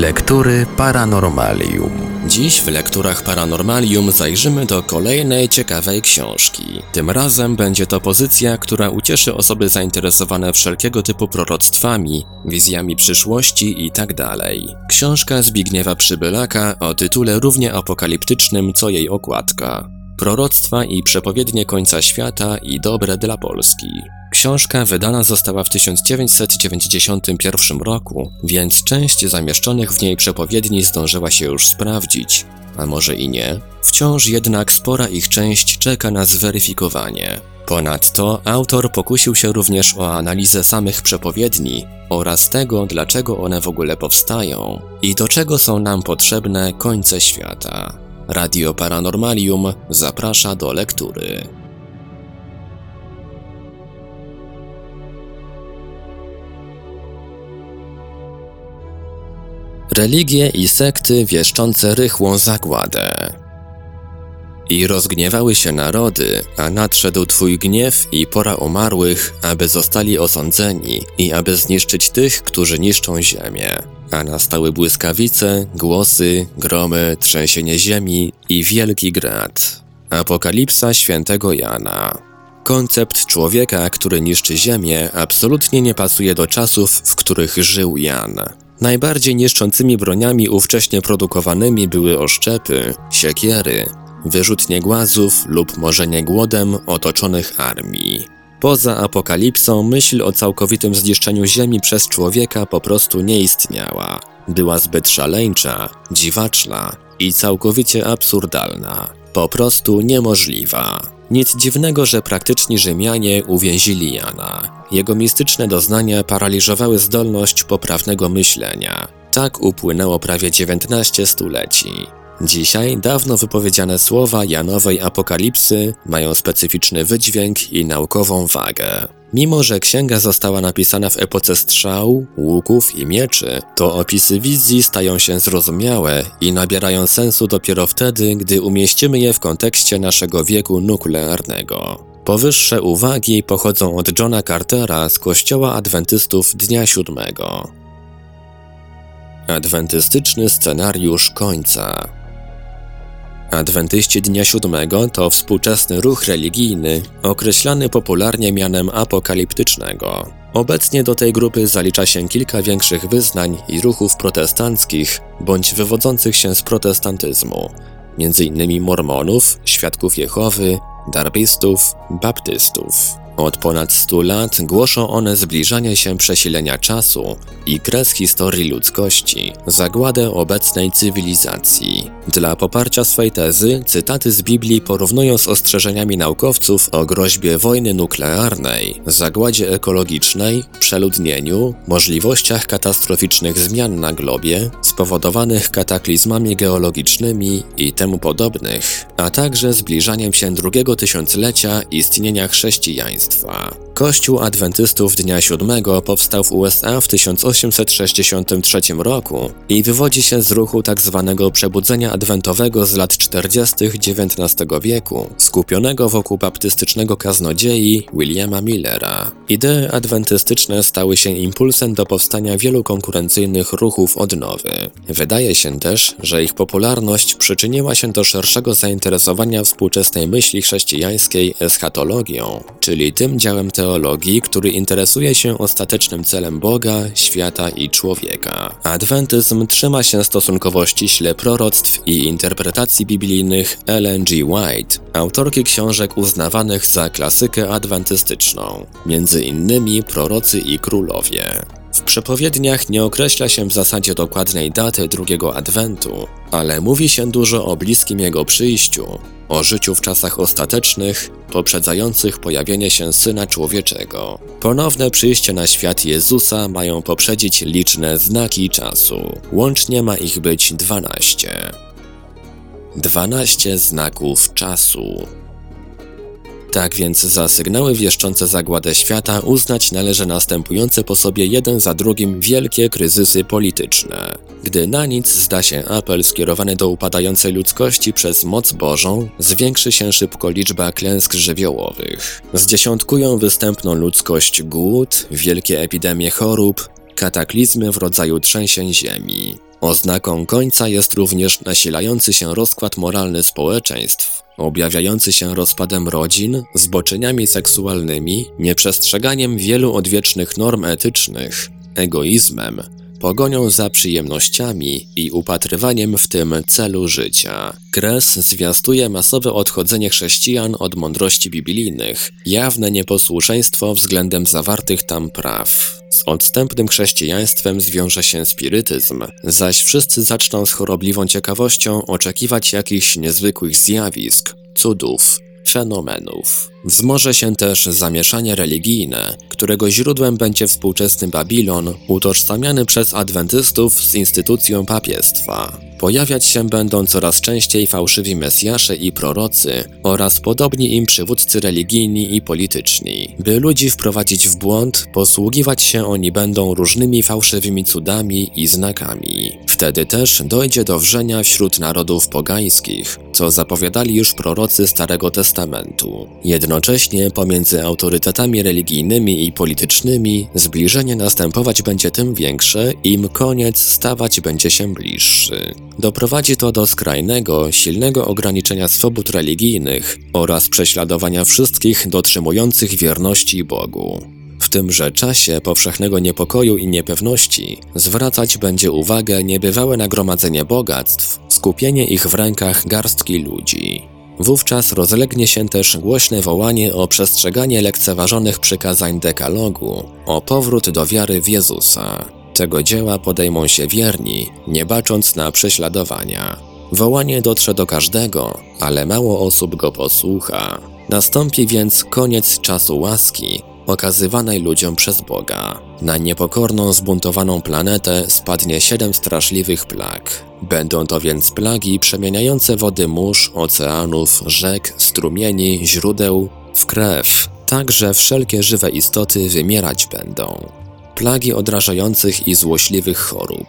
Lektury Paranormalium. Dziś w lekturach Paranormalium zajrzymy do kolejnej ciekawej książki. Tym razem będzie to pozycja, która ucieszy osoby zainteresowane wszelkiego typu proroctwami, wizjami przyszłości itd. Tak Książka Zbigniewa Przybylaka o tytule równie apokaliptycznym co jej okładka. Proroctwa i przepowiednie końca świata i dobre dla Polski. Książka wydana została w 1991 roku, więc część zamieszczonych w niej przepowiedni zdążyła się już sprawdzić, a może i nie. Wciąż jednak spora ich część czeka na zweryfikowanie. Ponadto autor pokusił się również o analizę samych przepowiedni oraz tego, dlaczego one w ogóle powstają i do czego są nam potrzebne końce świata. Radio Paranormalium zaprasza do lektury. Religie i sekty wieszczące rychłą zagładę. I rozgniewały się narody, a nadszedł Twój gniew i pora umarłych, aby zostali osądzeni i aby zniszczyć tych, którzy niszczą ziemię. A nastały błyskawice, głosy, gromy, trzęsienie ziemi i wielki grad. Apokalipsa świętego Jana. Koncept człowieka, który niszczy ziemię, absolutnie nie pasuje do czasów, w których żył Jan. Najbardziej niszczącymi broniami ówcześnie produkowanymi były oszczepy, siekiery, wyrzutnie głazów lub morzenie głodem otoczonych armii. Poza apokalipsą myśl o całkowitym zniszczeniu Ziemi przez człowieka po prostu nie istniała. Była zbyt szaleńcza, dziwaczna i całkowicie absurdalna. Po prostu niemożliwa. Nic dziwnego, że praktyczni Rzymianie uwięzili Jana. Jego mistyczne doznania paraliżowały zdolność poprawnego myślenia. Tak upłynęło prawie 19 stuleci. Dzisiaj dawno wypowiedziane słowa Janowej Apokalipsy mają specyficzny wydźwięk i naukową wagę. Mimo, że księga została napisana w epoce strzał, łuków i mieczy, to opisy wizji stają się zrozumiałe i nabierają sensu dopiero wtedy, gdy umieścimy je w kontekście naszego wieku nuklearnego. Powyższe uwagi pochodzą od Johna Cartera z Kościoła Adwentystów Dnia Siódmego. Adwentystyczny scenariusz końca. Adwentyści Dnia Siódmego to współczesny ruch religijny, określany popularnie mianem apokaliptycznego. Obecnie do tej grupy zalicza się kilka większych wyznań i ruchów protestanckich bądź wywodzących się z protestantyzmu, m.in. mormonów, świadków Jehowy, darbistów, baptystów. Od ponad 100 lat głoszą one zbliżanie się przesilenia czasu i kres historii ludzkości, zagładę obecnej cywilizacji. Dla poparcia swej tezy cytaty z Biblii porównują z ostrzeżeniami naukowców o groźbie wojny nuklearnej, zagładzie ekologicznej, przeludnieniu, możliwościach katastroficznych zmian na globie, spowodowanych kataklizmami geologicznymi i temu podobnych, a także zbliżaniem się drugiego tysiąclecia istnienia chrześcijaństwa państwa. Kościół Adwentystów Dnia Siódmego powstał w USA w 1863 roku i wywodzi się z ruchu tzw. Tak przebudzenia adwentowego z lat 40. XIX wieku, skupionego wokół baptystycznego kaznodziei Williama Millera. Idee adwentystyczne stały się impulsem do powstania wielu konkurencyjnych ruchów odnowy. Wydaje się też, że ich popularność przyczyniła się do szerszego zainteresowania współczesnej myśli chrześcijańskiej eschatologią, czyli tym działem teologii, który interesuje się ostatecznym celem Boga, świata i człowieka. Adwentyzm trzyma się stosunkowo ściśle proroctw i interpretacji biblijnych Ellen G. White, autorki książek uznawanych za klasykę adwentystyczną, między innymi Prorocy i Królowie. W przepowiedniach nie określa się w zasadzie dokładnej daty drugiego adwentu, ale mówi się dużo o bliskim jego przyjściu, o życiu w czasach ostatecznych, poprzedzających pojawienie się Syna Człowieczego. Ponowne przyjście na świat Jezusa mają poprzedzić liczne znaki czasu. Łącznie ma ich być dwanaście. Dwanaście znaków czasu. Tak więc za sygnały wieszczące zagładę świata uznać należy następujące po sobie jeden za drugim wielkie kryzysy polityczne. Gdy na nic zda się apel skierowany do upadającej ludzkości przez moc Bożą, zwiększy się szybko liczba klęsk żywiołowych. Zdziesiątkują występną ludzkość głód, wielkie epidemie chorób, kataklizmy w rodzaju trzęsień ziemi. Oznaką końca jest również nasilający się rozkład moralny społeczeństw, objawiający się rozpadem rodzin, zboczeniami seksualnymi, nieprzestrzeganiem wielu odwiecznych norm etycznych, egoizmem, pogonią za przyjemnościami i upatrywaniem w tym celu życia. Kres zwiastuje masowe odchodzenie chrześcijan od mądrości biblijnych, jawne nieposłuszeństwo względem zawartych tam praw. Z odstępnym chrześcijaństwem zwiąże się spirytyzm, zaś wszyscy zaczną z chorobliwą ciekawością oczekiwać jakichś niezwykłych zjawisk, cudów, fenomenów. Wzmoże się też zamieszanie religijne, którego źródłem będzie współczesny Babilon, utożsamiany przez adwentystów z instytucją papiestwa. Pojawiać się będą coraz częściej fałszywi mesjasze i prorocy oraz podobni im przywódcy religijni i polityczni. By ludzi wprowadzić w błąd, posługiwać się oni będą różnymi fałszywymi cudami i znakami. Wtedy też dojdzie do wrzenia wśród narodów pogańskich, co zapowiadali już prorocy Starego Testamentu. Jednocześnie pomiędzy autorytetami religijnymi i politycznymi zbliżenie następować będzie tym większe, im koniec stawać będzie się bliższy. Doprowadzi to do skrajnego, silnego ograniczenia swobód religijnych oraz prześladowania wszystkich dotrzymujących wierności Bogu. W tymże czasie powszechnego niepokoju i niepewności zwracać będzie uwagę niebywałe nagromadzenie bogactw, skupienie ich w rękach garstki ludzi. Wówczas rozlegnie się też głośne wołanie o przestrzeganie lekceważonych przykazań dekalogu, o powrót do wiary w Jezusa. Tego dzieła podejmą się wierni, nie bacząc na prześladowania. Wołanie dotrze do każdego, ale mało osób go posłucha. Nastąpi więc koniec czasu łaski, okazywanej ludziom przez Boga. Na niepokorną, zbuntowaną planetę spadnie siedem straszliwych plag. Będą to więc plagi przemieniające wody mórz, oceanów, rzek, strumieni, źródeł w krew, tak że wszelkie żywe istoty wymierać będą. Plagi odrażających i złośliwych chorób,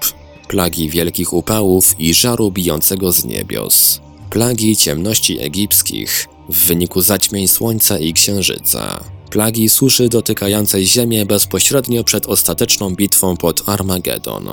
plagi wielkich upałów i żaru bijącego z niebios, plagi ciemności egipskich w wyniku zaćmień słońca i księżyca, plagi suszy dotykającej ziemię bezpośrednio przed ostateczną bitwą pod Armagedon,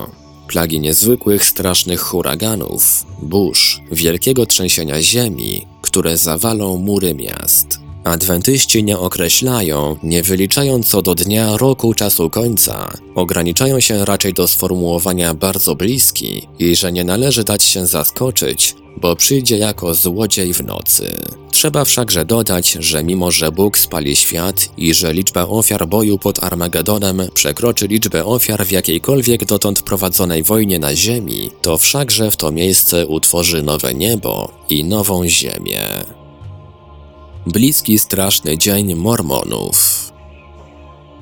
plagi niezwykłych, strasznych huraganów, burz, wielkiego trzęsienia ziemi, które zawalą mury miast. Adwentyści nie określają, nie wyliczają co do dnia, roku, czasu końca. Ograniczają się raczej do sformułowania bardzo bliski i że nie należy dać się zaskoczyć, bo przyjdzie jako złodziej w nocy. Trzeba wszakże dodać, że mimo że Bóg spali świat i że liczba ofiar boju pod Armagedonem przekroczy liczbę ofiar w jakiejkolwiek dotąd prowadzonej wojnie na ziemi, to wszakże w to miejsce utworzy nowe niebo i nową ziemię. Bliski straszny dzień Mormonów.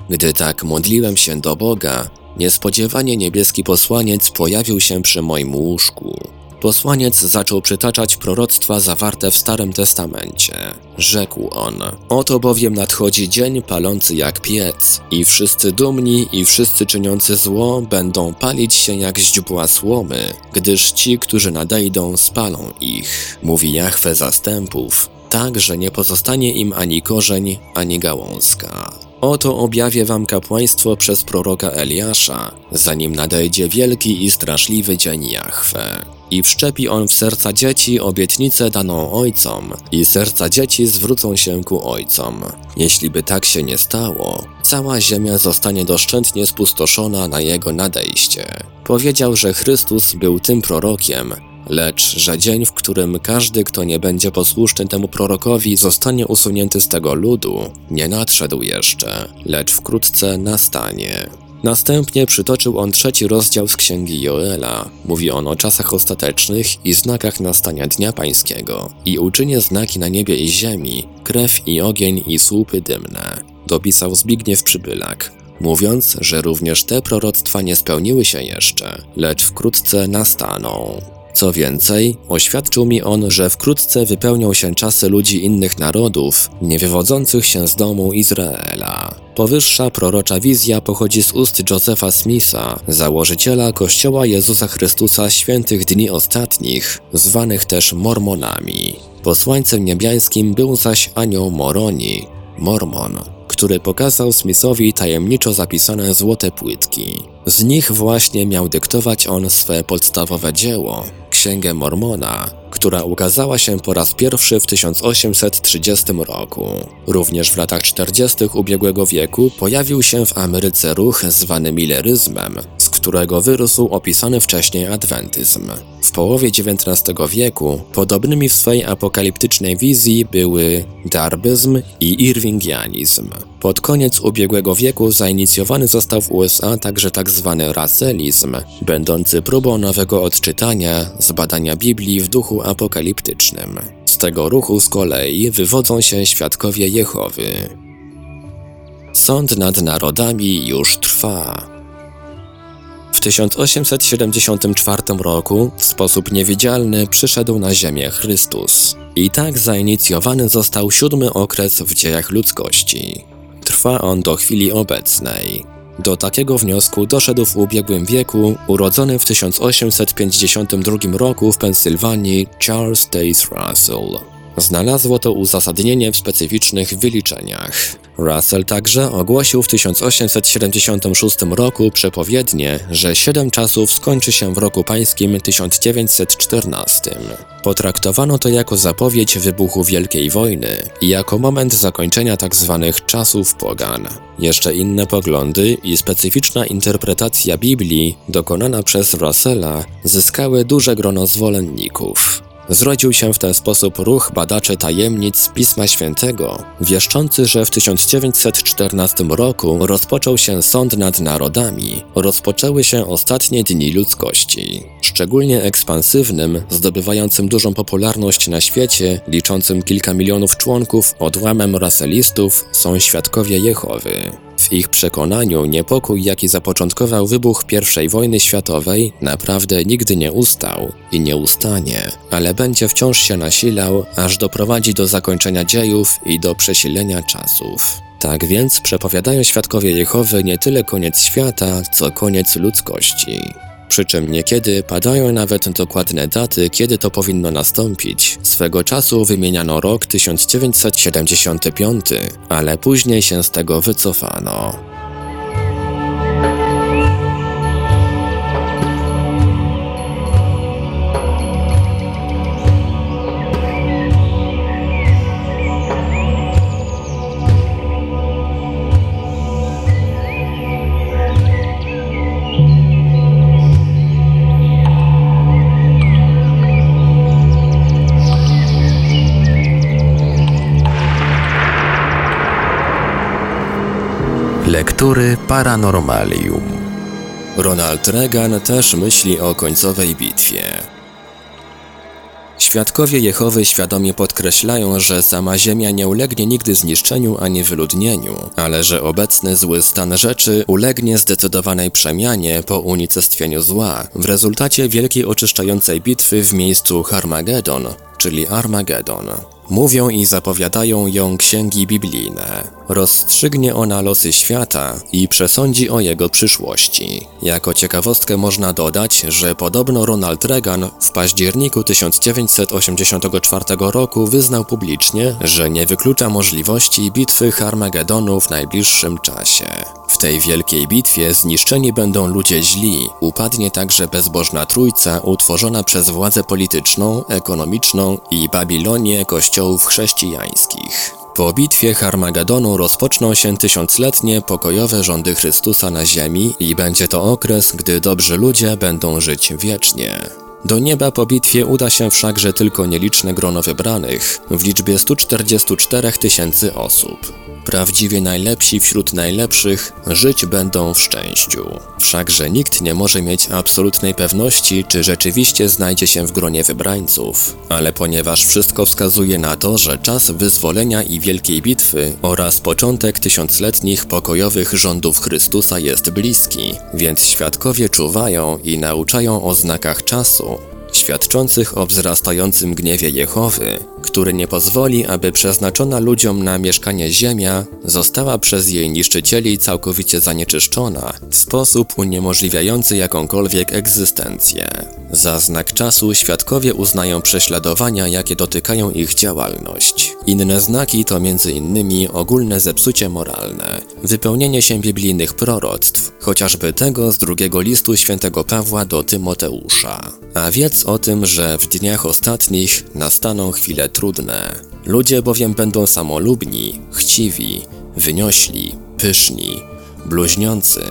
Gdy tak modliłem się do Boga, niespodziewanie niebieski posłaniec pojawił się przy moim łóżku. Posłaniec zaczął przytaczać proroctwa zawarte w Starym Testamencie. Rzekł on: Oto bowiem nadchodzi dzień palący jak piec, i wszyscy dumni i wszyscy czyniący zło będą palić się jak źdźbła słomy, gdyż ci, którzy nadejdą, spalą ich. Mówi Jahwe zastępów, tak, że nie pozostanie im ani korzeń, ani gałązka. Oto objawię wam kapłaństwo przez proroka Eliasza, zanim nadejdzie wielki i straszliwy dzień Jahwe. I wszczepi on w serca dzieci obietnicę daną ojcom, i serca dzieci zwrócą się ku ojcom. Jeśli by tak się nie stało, cała ziemia zostanie doszczętnie spustoszona na jego nadejście. Powiedział, że Chrystus był tym prorokiem, lecz że dzień, w którym każdy, kto nie będzie posłuszny temu prorokowi, zostanie usunięty z tego ludu, nie nadszedł jeszcze, lecz wkrótce nastanie. Następnie przytoczył on trzeci rozdział z księgi Joela. Mówi on o czasach ostatecznych i znakach nastania Dnia Pańskiego. I uczynię znaki na niebie i ziemi, krew i ogień i słupy dymne. Dopisał Zbigniew Przybylak mówiąc, że również te proroctwa nie spełniły się jeszcze, lecz wkrótce nastaną. Co więcej, oświadczył mi on, że wkrótce wypełnią się czasy ludzi innych narodów, nie wywodzących się z domu Izraela. Powyższa prorocza wizja pochodzi z ust Josepha Smitha, założyciela Kościoła Jezusa Chrystusa Świętych Dni Ostatnich, zwanych też Mormonami. Posłańcem niebiańskim był zaś anioł Moroni, Mormon, który pokazał Smithowi tajemniczo zapisane złote płytki. Z nich właśnie miał dyktować on swe podstawowe dzieło, Księgę Mormona, która ukazała się po raz pierwszy w 1830 roku. Również w latach 40. ubiegłego wieku pojawił się w Ameryce ruch zwany Milleryzmem, z którego wyrósł opisany wcześniej adwentyzm. W połowie XIX wieku podobnymi w swej apokaliptycznej wizji były darbyzm i irvingianizm. Pod koniec ubiegłego wieku zainicjowany został w USA także tzw. Tak raselizm, będący próbą nowego odczytania, zbadania Biblii w duchu apokaliptycznym. Z tego ruchu z kolei wywodzą się świadkowie Jehowy. Sąd nad narodami już trwa. W 1874 roku w sposób niewidzialny przyszedł na ziemię Chrystus. I tak zainicjowany został siódmy okres w dziejach ludzkości. Trwa on do chwili obecnej. Do takiego wniosku doszedł w ubiegłym wieku urodzony w 1852 roku w Pensylwanii Charles Taze Russell. Znalazło to uzasadnienie w specyficznych wyliczeniach. Russell także ogłosił w 1876 roku przepowiednie, że siedem czasów skończy się w roku pańskim 1914. Potraktowano to jako zapowiedź wybuchu Wielkiej Wojny i jako moment zakończenia tzw. Tak czasów pogan. Jeszcze inne poglądy i specyficzna interpretacja Biblii dokonana przez Russella zyskały duże grono zwolenników. Zrodził się w ten sposób ruch badaczy tajemnic Pisma Świętego, wieszczący, że w 1914 roku rozpoczął się sąd nad narodami, rozpoczęły się ostatnie dni ludzkości. Szczególnie ekspansywnym, zdobywającym dużą popularność na świecie, liczącym kilka milionów członków, odłamem raselistów są świadkowie Jehowy. W ich przekonaniu niepokój, jaki zapoczątkował wybuch I wojny światowej, naprawdę nigdy nie ustał i nie ustanie, ale będzie wciąż się nasilał, aż doprowadzi do zakończenia dziejów i do przesilenia czasów. Tak więc przepowiadają świadkowie Jehowy nie tyle koniec świata, co koniec ludzkości. Przy czym niekiedy padają nawet dokładne daty, kiedy to powinno nastąpić. Swego czasu wymieniano rok 1975, ale później się z tego wycofano. Lektury Paranormalium. Ronald Reagan też myśli o końcowej bitwie. Świadkowie Jehowy świadomie podkreślają, że sama Ziemia nie ulegnie nigdy zniszczeniu ani wyludnieniu, ale że obecny zły stan rzeczy ulegnie zdecydowanej przemianie po unicestwieniu zła w rezultacie wielkiej oczyszczającej bitwy w miejscu Harmagedon, czyli Armagedon. Mówią i zapowiadają ją księgi biblijne. Rozstrzygnie ona losy świata i przesądzi o jego przyszłości. Jako ciekawostkę można dodać, że podobno Ronald Reagan w październiku 1984 roku wyznał publicznie, że nie wyklucza możliwości bitwy Harmagedonu w najbliższym czasie. W tej wielkiej bitwie zniszczeni będą ludzie źli, upadnie także bezbożna trójca utworzona przez władzę polityczną, ekonomiczną i Babilonię kościołów chrześcijańskich. Po bitwie Harmagedonu rozpoczną się tysiącletnie pokojowe rządy Chrystusa na ziemi i będzie to okres, gdy dobrzy ludzie będą żyć wiecznie. Do nieba po bitwie uda się wszakże tylko nieliczne grono wybranych, w liczbie 144 tysięcy osób. Prawdziwie najlepsi wśród najlepszych żyć będą w szczęściu. Wszakże nikt nie może mieć absolutnej pewności, czy rzeczywiście znajdzie się w gronie wybrańców. Ale ponieważ wszystko wskazuje na to, że czas wyzwolenia i wielkiej bitwy oraz początek tysiącletnich pokojowych rządów Chrystusa jest bliski, więc świadkowie czuwają i nauczają o znakach czasu, świadczących o wzrastającym gniewie Jehowy który nie pozwoli, aby przeznaczona ludziom na mieszkanie ziemia została przez jej niszczycieli całkowicie zanieczyszczona w sposób uniemożliwiający jakąkolwiek egzystencję. Za znak czasu świadkowie uznają prześladowania, jakie dotykają ich działalność. Inne znaki to m.in. ogólne zepsucie moralne, wypełnienie się biblijnych proroctw, chociażby tego z drugiego listu świętego Pawła do Tymoteusza. A wiedz o tym, że w dniach ostatnich nastaną chwile trudne. Ludzie bowiem będą samolubni, chciwi, wyniośli, pyszni, bluźniący,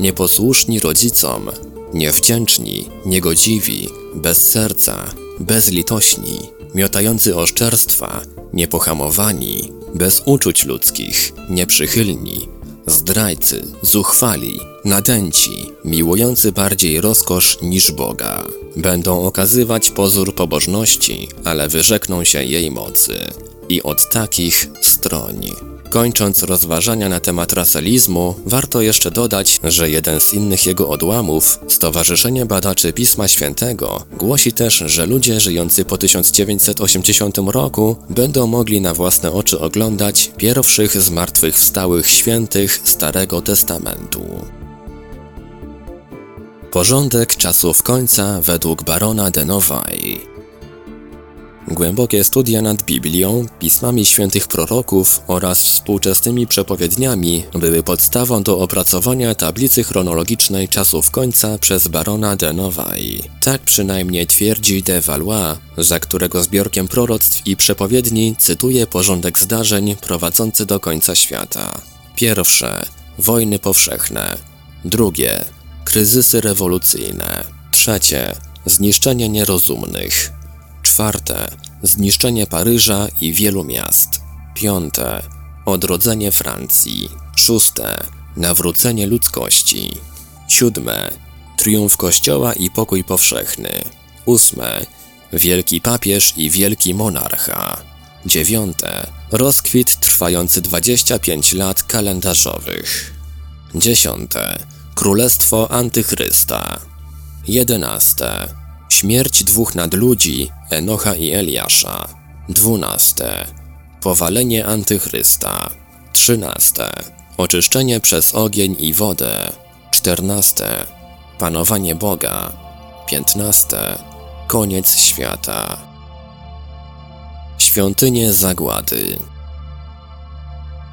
nieposłuszni rodzicom, niewdzięczni, niegodziwi, bez serca, bezlitośni, miotający oszczerstwa, niepohamowani, bez uczuć ludzkich, nieprzychylni, zdrajcy, zuchwali, nadęci, miłujący bardziej rozkosz niż Boga. Będą okazywać pozór pobożności, ale wyrzekną się jej mocy. I od takich stroń. Kończąc rozważania na temat raselizmu, warto jeszcze dodać, że jeden z innych jego odłamów, Stowarzyszenie Badaczy Pisma Świętego, głosi też, że ludzie żyjący po 1980 roku będą mogli na własne oczy oglądać pierwszych zmartwychwstałych świętych Starego Testamentu. Porządek czasów końca według barona de Novailles Głębokie studia nad Biblią, pismami świętych proroków oraz współczesnymi przepowiedniami były podstawą do opracowania tablicy chronologicznej czasów końca przez barona de Novailles. Tak przynajmniej twierdzi de Valois, za którego zbiorkiem proroctw i przepowiedni cytuje porządek zdarzeń prowadzący do końca świata. Pierwsze wojny powszechne. Drugie kryzysy rewolucyjne. Trzecie zniszczenie nierozumnych. Czwarte zniszczenie Paryża i wielu miast. Piąte odrodzenie Francji. Szóste nawrócenie ludzkości. Siódme triumf Kościoła i pokój powszechny. Ósme wielki papież i wielki monarcha. Dziewiąte rozkwit trwający 25 lat kalendarzowych. Dziesiąte królestwo Antychrysta. Jedenaste Śmierć dwóch nadludzi, Enocha i Eliasza. Dwunaste. Powalenie Antychrysta. Trzynaste. Oczyszczenie przez ogień i wodę. Czternaste. Panowanie Boga. Piętnaste. Koniec świata. Świątynie zagłady.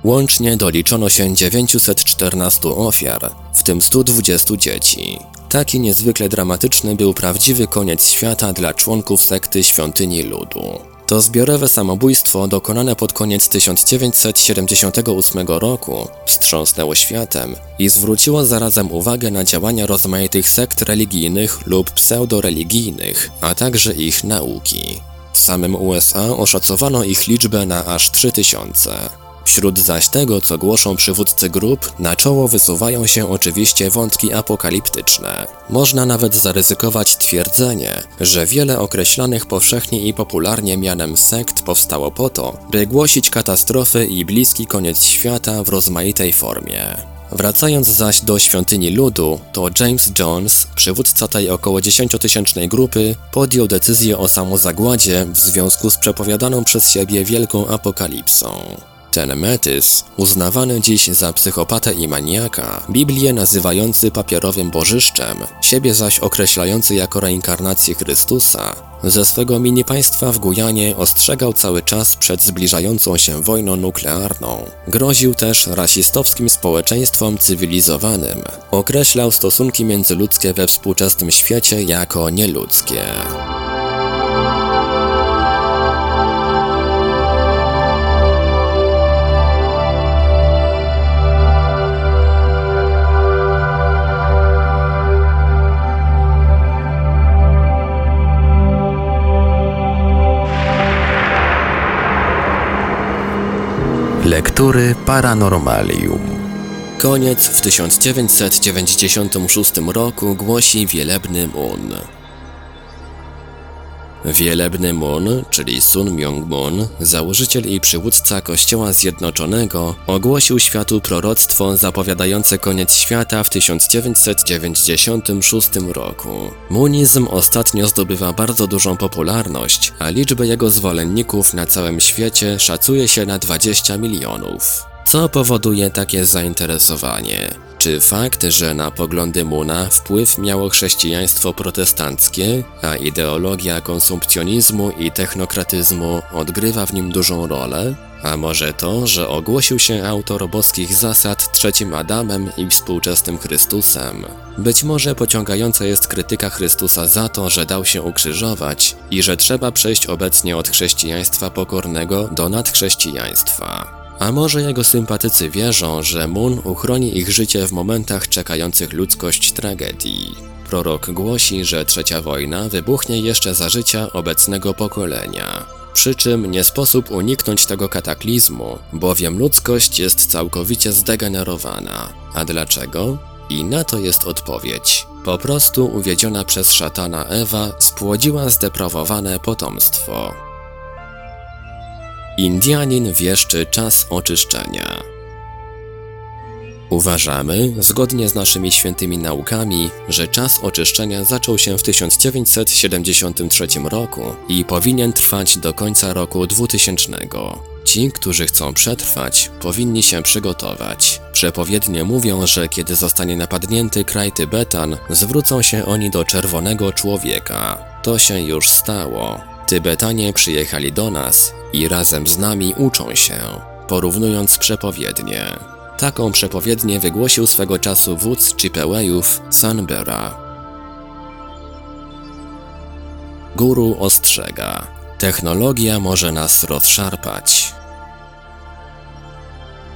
Łącznie doliczono się 914 ofiar, w tym 120 dzieci. Taki niezwykle dramatyczny był prawdziwy koniec świata dla członków sekty Świątyni Ludu. To zbiorowe samobójstwo dokonane pod koniec 1978 roku wstrząsnęło światem i zwróciło zarazem uwagę na działania rozmaitych sekt religijnych lub pseudoreligijnych, a także ich nauki. W samym USA oszacowano ich liczbę na aż 3000. Wśród zaś tego, co głoszą przywódcy grup, na czoło wysuwają się oczywiście wątki apokaliptyczne. Można nawet zaryzykować twierdzenie, że wiele określanych powszechnie i popularnie mianem sekt powstało po to, by głosić katastrofy i bliski koniec świata w rozmaitej formie. Wracając zaś do świątyni ludu, to James Jones, przywódca tej około 10-tysięcznej grupy, podjął decyzję o samozagładzie w związku z przepowiadaną przez siebie wielką apokalipsą. Ten Metys, uznawany dziś za psychopatę i maniaka, Biblię nazywający papierowym bożyszczem, siebie zaś określający jako reinkarnację Chrystusa, ze swego mini państwa w Gujanie ostrzegał cały czas przed zbliżającą się wojną nuklearną. Groził też rasistowskim społeczeństwom cywilizowanym. Określał stosunki międzyludzkie we współczesnym świecie jako nieludzkie. Lektury Paranormalium. Koniec w 1996 roku głosi wielebny Moon. Wielebny Mun, czyli Sun Myung Moon, założyciel i przywódca Kościoła Zjednoczonego, ogłosił światu proroctwo zapowiadające koniec świata w 1996 roku. Munizm ostatnio zdobywa bardzo dużą popularność, a liczbę jego zwolenników na całym świecie szacuje się na 20 milionów. Co powoduje takie zainteresowanie? Czy fakt, że na poglądy Muna wpływ miało chrześcijaństwo protestanckie, a ideologia konsumpcjonizmu i technokratyzmu odgrywa w nim dużą rolę? A może to, że ogłosił się autor boskich zasad trzecim Adamem i współczesnym Chrystusem? Być może pociągająca jest krytyka Chrystusa za to, że dał się ukrzyżować i że trzeba przejść obecnie od chrześcijaństwa pokornego do nadchrześcijaństwa. A może jego sympatycy wierzą, że Moon uchroni ich życie w momentach czekających ludzkość tragedii. Prorok głosi, że trzecia wojna wybuchnie jeszcze za życia obecnego pokolenia. Przy czym nie sposób uniknąć tego kataklizmu, bowiem ludzkość jest całkowicie zdegenerowana. A dlaczego? I na to jest odpowiedź. Po prostu uwiedziona przez szatana Ewa spłodziła zdeprawowane potomstwo. Indianin wieszczy czas oczyszczenia. Uważamy, zgodnie z naszymi świętymi naukami, że czas oczyszczenia zaczął się w 1973 roku i powinien trwać do końca roku 2000. Ci, którzy chcą przetrwać, powinni się przygotować. Przepowiednie mówią, że kiedy zostanie napadnięty kraj Tybetan, zwrócą się oni do czerwonego człowieka. To się już stało. Tybetanie przyjechali do nas i razem z nami uczą się, porównując przepowiednie. Taką przepowiednię wygłosił swego czasu wódz Chipełejów Sanbera. Guru ostrzega. Technologia może nas rozszarpać.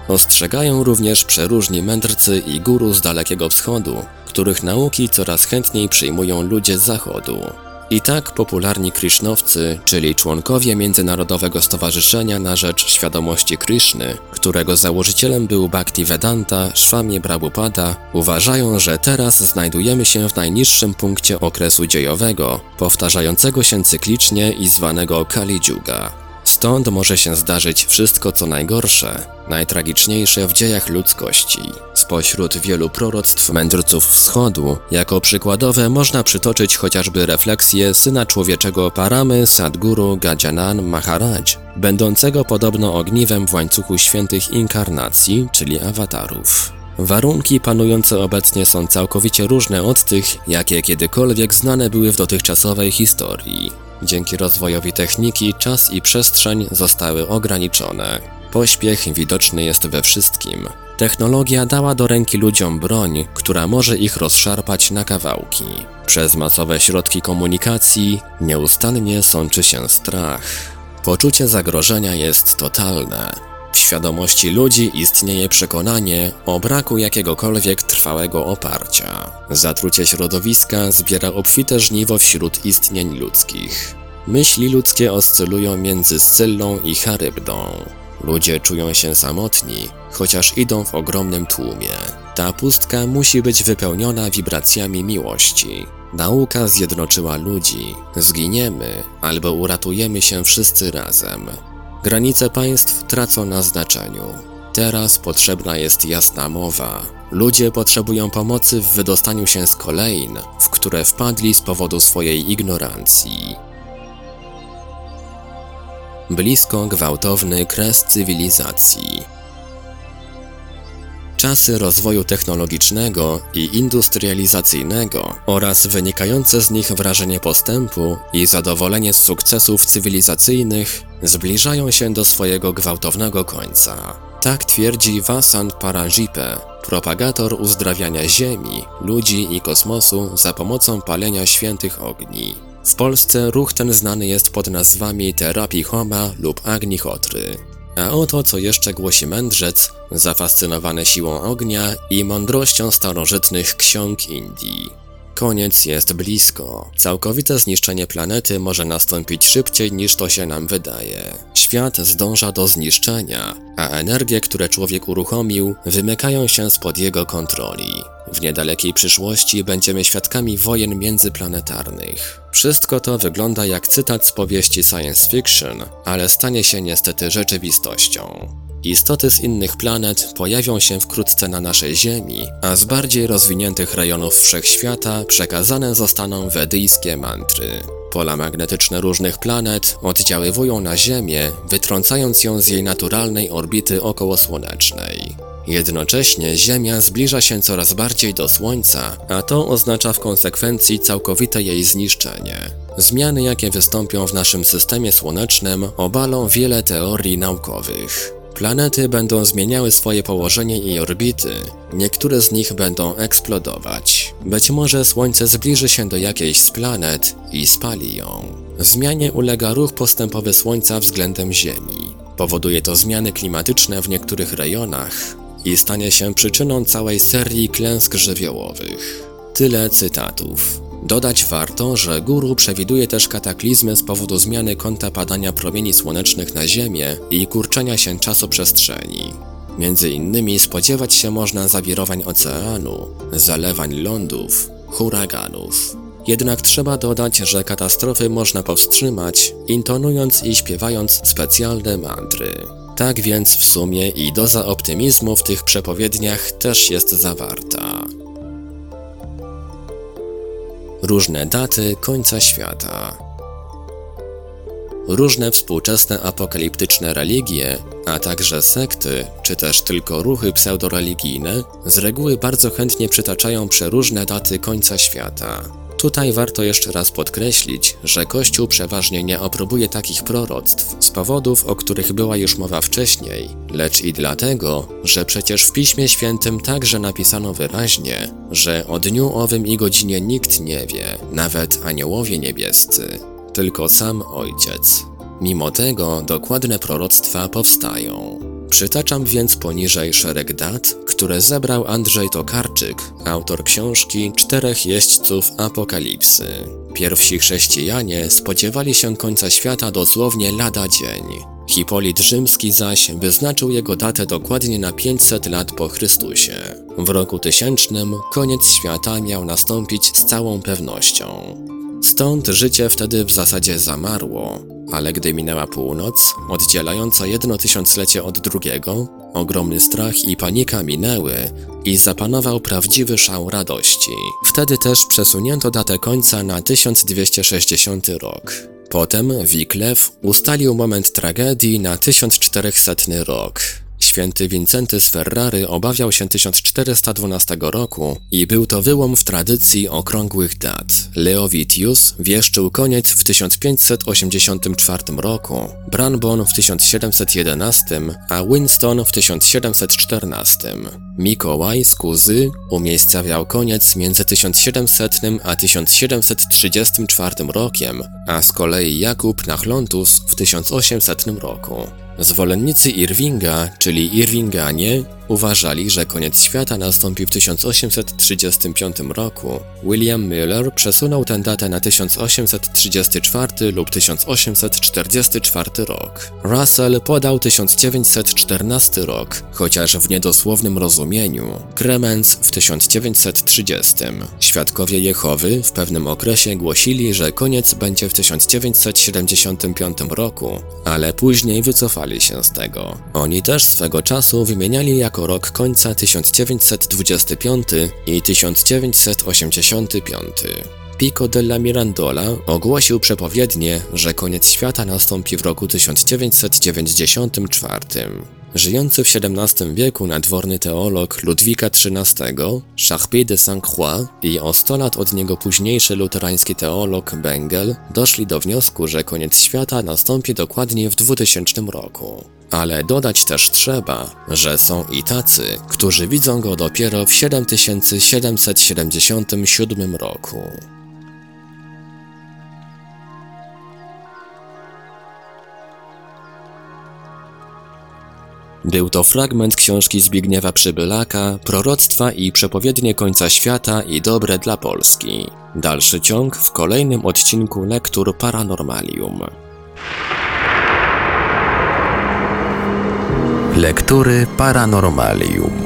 Ostrzegają również przeróżni mędrcy i guru z Dalekiego Wschodu, których nauki coraz chętniej przyjmują ludzie z Zachodu. I tak popularni Krishnowcy, czyli członkowie Międzynarodowego Stowarzyszenia na Rzecz Świadomości Krishny, którego założycielem był Bhaktivedanta Swami Prabhupada, uważają, że teraz znajdujemy się w najniższym punkcie okresu dziejowego, powtarzającego się cyklicznie i zwanego Kali Yuga. Stąd może się zdarzyć wszystko co najgorsze, najtragiczniejsze w dziejach ludzkości. Spośród wielu proroctw mędrców wschodu, jako przykładowe można przytoczyć chociażby refleksję syna człowieczego Paramy Sadguru Gajanan Maharaj, będącego podobno ogniwem w łańcuchu świętych inkarnacji, czyli awatarów. Warunki panujące obecnie są całkowicie różne od tych, jakie kiedykolwiek znane były w dotychczasowej historii. Dzięki rozwojowi techniki czas i przestrzeń zostały ograniczone. Pośpiech widoczny jest we wszystkim. Technologia dała do ręki ludziom broń, która może ich rozszarpać na kawałki. Przez masowe środki komunikacji nieustannie sączy się strach. Poczucie zagrożenia jest totalne. W świadomości ludzi istnieje przekonanie o braku jakiegokolwiek trwałego oparcia. Zatrucie środowiska zbiera obfite żniwo wśród istnień ludzkich. Myśli ludzkie oscylują między Scyllą i Charybdą. Ludzie czują się samotni, chociaż idą w ogromnym tłumie. Ta pustka musi być wypełniona wibracjami miłości. Nauka zjednoczyła ludzi. Zginiemy albo uratujemy się wszyscy razem. Granice państw tracą na znaczeniu. Teraz potrzebna jest jasna mowa. Ludzie potrzebują pomocy w wydostaniu się z kolejn, w które wpadli z powodu swojej ignorancji. Blisko gwałtowny kres cywilizacji. Czasy rozwoju technologicznego i industrializacyjnego oraz wynikające z nich wrażenie postępu i zadowolenie z sukcesów cywilizacyjnych zbliżają się do swojego gwałtownego końca. Tak twierdzi Vasant Parajipe, propagator uzdrawiania Ziemi, ludzi i kosmosu za pomocą palenia świętych ogni. W Polsce ruch ten znany jest pod nazwami terapii Homa lub Agnichotry. A oto co jeszcze głosi mędrzec, zafascynowany siłą ognia i mądrością starożytnych ksiąg Indii. Koniec jest blisko. Całkowite zniszczenie planety może nastąpić szybciej niż to się nam wydaje. Świat zdąża do zniszczenia, a energie, które człowiek uruchomił, wymykają się spod jego kontroli. W niedalekiej przyszłości będziemy świadkami wojen międzyplanetarnych. Wszystko to wygląda jak cytat z powieści science fiction, ale stanie się niestety rzeczywistością. Istoty z innych planet pojawią się wkrótce na naszej Ziemi, a z bardziej rozwiniętych rejonów wszechświata przekazane zostaną wedyjskie mantry. Pola magnetyczne różnych planet oddziaływują na Ziemię, wytrącając ją z jej naturalnej orbity okołosłonecznej. Jednocześnie Ziemia zbliża się coraz bardziej do Słońca, a to oznacza w konsekwencji całkowite jej zniszczenie. Zmiany, jakie wystąpią w naszym systemie słonecznym, obalą wiele teorii naukowych. Planety będą zmieniały swoje położenie i orbity, niektóre z nich będą eksplodować. Być może Słońce zbliży się do jakiejś z planet i spali ją. Zmianie ulega ruch postępowy Słońca względem Ziemi. Powoduje to zmiany klimatyczne w niektórych rejonach i stanie się przyczyną całej serii klęsk żywiołowych. Tyle cytatów. Dodać warto, że guru przewiduje też kataklizmy z powodu zmiany kąta padania promieni słonecznych na Ziemię i kurczenia się czasoprzestrzeni. Między innymi spodziewać się można zawirowań oceanu, zalewań lądów, huraganów. Jednak trzeba dodać, że katastrofy można powstrzymać, intonując i śpiewając specjalne mantry. Tak więc w sumie i doza optymizmu w tych przepowiedniach też jest zawarta. Różne daty końca świata. Różne współczesne apokaliptyczne religie, a także sekty, czy też tylko ruchy pseudoreligijne, z reguły bardzo chętnie przytaczają przeróżne daty końca świata. Tutaj warto jeszcze raz podkreślić, że Kościół przeważnie nie aprobuje takich proroctw z powodów, o których była już mowa wcześniej, lecz i dlatego, że przecież w Piśmie Świętym także napisano wyraźnie, że o dniu owym i godzinie nikt nie wie, nawet aniołowie niebiescy, tylko sam Ojciec. Mimo tego dokładne proroctwa powstają. Przytaczam więc poniżej szereg dat, które zebrał Andrzej Tokarczyk, autor książki Czterech Jeźdźców Apokalipsy. Pierwsi chrześcijanie spodziewali się końca świata dosłownie lada dzień. Hipolit Rzymski zaś wyznaczył jego datę dokładnie na 500 lat po Chrystusie. W roku tysięcznym koniec świata miał nastąpić z całą pewnością. Stąd życie wtedy w zasadzie zamarło, ale gdy minęła północ, oddzielająca jedno tysiąclecie od drugiego, ogromny strach i panika minęły i zapanował prawdziwy szał radości. Wtedy też przesunięto datę końca na 1260 rok. Potem Wiklew ustalił moment tragedii na 1400 rok. Święty Wincenty z Ferrary obawiał się 1412 roku i był to wyłom w tradycji okrągłych dat. Leovitius wieszczył koniec w 1584 roku, Branbon w 1711, a Winston w 1714. Mikołaj z Kuzy umiejscawiał koniec między 1700 a 1734 rokiem, a z kolei Jakub Nachlontus w 1800 roku. Zwolennicy Irvinga, czyli Irvinganie, uważali, że koniec świata nastąpi w 1835 roku. William Miller przesunął tę datę na 1834 lub 1844 rok. Russell podał 1914 rok, chociaż w niedosłownym rozumieniu. Kremens w 1930. Świadkowie Jehowy w pewnym okresie głosili, że koniec będzie w 1975 roku, ale później wycofali się z tego. Oni też swego czasu wymieniali jako rok końca 1925 i 1985. Pico della Mirandola ogłosił przepowiednie, że koniec świata nastąpi w roku 1994. Żyjący w XVII wieku nadworny teolog Ludwika XIII, Charpie de Saint-Croix i o 100 lat od niego późniejszy luterański teolog Bengel doszli do wniosku, że koniec świata nastąpi dokładnie w 2000 roku. Ale dodać też trzeba, że są i tacy, którzy widzą go dopiero w 7777 roku. Był to fragment książki Zbigniewa Przybylaka, Proroctwa i przepowiednie końca świata i dobre dla Polski. Dalszy ciąg w kolejnym odcinku Lektur Paranormalium. Lektury Paranormalium.